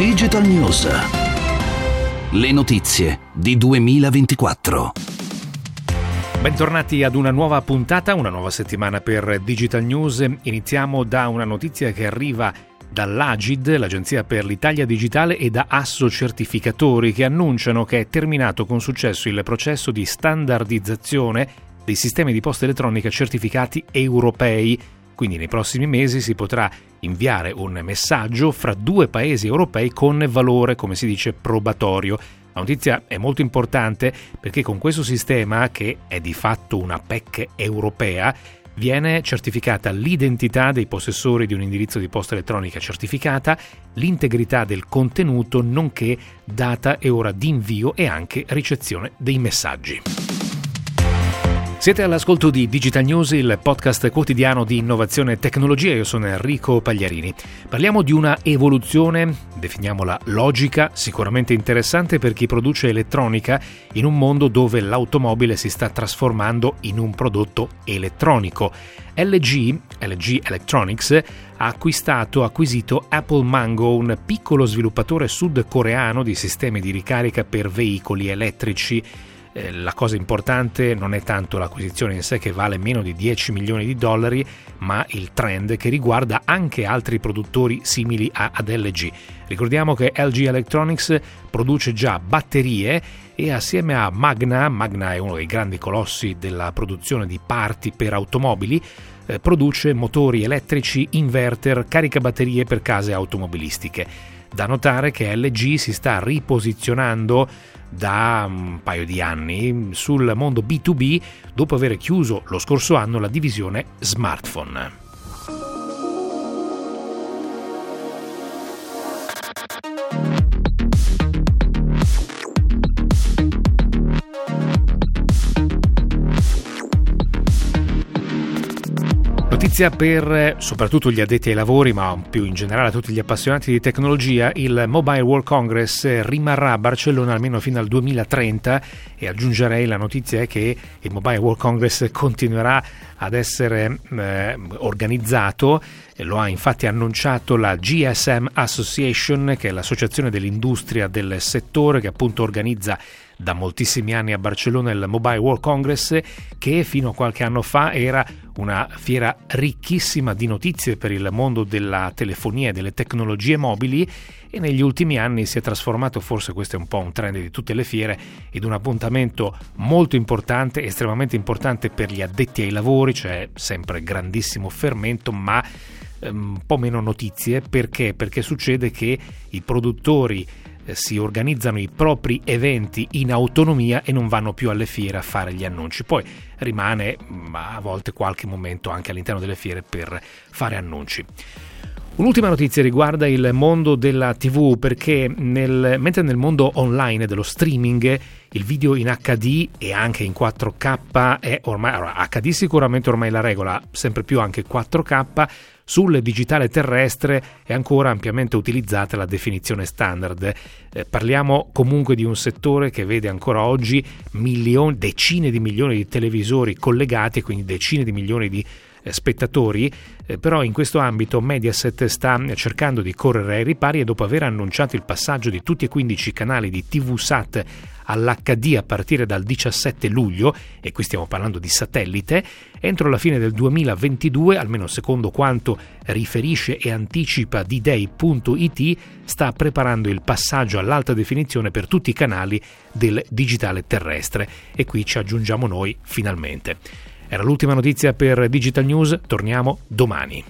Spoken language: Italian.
Digital News. Le notizie di 2024. Bentornati ad una nuova puntata, una nuova settimana per Digital News. Iniziamo da una notizia che arriva dall'Agid, l'Agenzia per l'Italia Digitale, e da Asso Certificatori, che annunciano che è terminato con successo il processo di standardizzazione dei sistemi di posta elettronica certificati europei quindi nei prossimi mesi si potrà inviare un messaggio fra due paesi europei con valore, come si dice, probatorio. La notizia è molto importante perché con questo sistema, che è di fatto una PEC europea, viene certificata l'identità dei possessori di un indirizzo di posta elettronica certificata, l'integrità del contenuto, nonché data e ora di invio e anche ricezione dei messaggi. Siete all'ascolto di Digital News, il podcast quotidiano di innovazione e tecnologia. Io sono Enrico Pagliarini. Parliamo di una evoluzione, definiamola logica, sicuramente interessante per chi produce elettronica in un mondo dove l'automobile si sta trasformando in un prodotto elettronico. LG, LG Electronics, ha acquistato, acquisito Apple Mango, un piccolo sviluppatore sudcoreano di sistemi di ricarica per veicoli elettrici eh, la cosa importante non è tanto l'acquisizione in sé che vale meno di 10 milioni di dollari, ma il trend che riguarda anche altri produttori simili a, ad LG. Ricordiamo che LG Electronics produce già batterie e assieme a Magna, Magna è uno dei grandi colossi della produzione di parti per automobili, produce motori elettrici, inverter, caricabatterie per case automobilistiche. Da notare che LG si sta riposizionando da un paio di anni sul mondo B2B dopo aver chiuso lo scorso anno la divisione smartphone. Notizia per soprattutto gli addetti ai lavori, ma più in generale tutti gli appassionati di tecnologia, il Mobile World Congress rimarrà a Barcellona almeno fino al 2030 e aggiungerei la notizia è che il Mobile World Congress continuerà ad essere eh, organizzato, lo ha infatti annunciato la GSM Association, che è l'associazione dell'industria del settore che appunto organizza da moltissimi anni a Barcellona il Mobile World Congress che fino a qualche anno fa era una fiera ricchissima di notizie per il mondo della telefonia e delle tecnologie mobili e negli ultimi anni si è trasformato, forse questo è un po' un trend di tutte le fiere, in un appuntamento molto importante, estremamente importante per gli addetti ai lavori, cioè sempre grandissimo fermento, ma ehm, un po' meno notizie perché? Perché succede che i produttori si organizzano i propri eventi in autonomia e non vanno più alle fiere a fare gli annunci. Poi rimane mm, a volte qualche momento anche all'interno delle fiere per fare annunci. Un'ultima notizia riguarda il mondo della TV perché nel, mentre nel mondo online dello streaming il video in HD e anche in 4K è ormai allora, HD sicuramente ormai la regola, sempre più anche 4K sul digitale terrestre è ancora ampiamente utilizzata la definizione standard. Eh, parliamo comunque di un settore che vede ancora oggi milioni, decine di milioni di televisori collegati, quindi decine di milioni di spettatori, eh, però in questo ambito Mediaset sta cercando di correre ai ripari e dopo aver annunciato il passaggio di tutti e 15 canali di TV Sat all'HD a partire dal 17 luglio, e qui stiamo parlando di satellite, entro la fine del 2022, almeno secondo quanto riferisce e anticipa D-Day.it, sta preparando il passaggio all'alta definizione per tutti i canali del digitale terrestre e qui ci aggiungiamo noi finalmente. Era l'ultima notizia per Digital News, torniamo domani.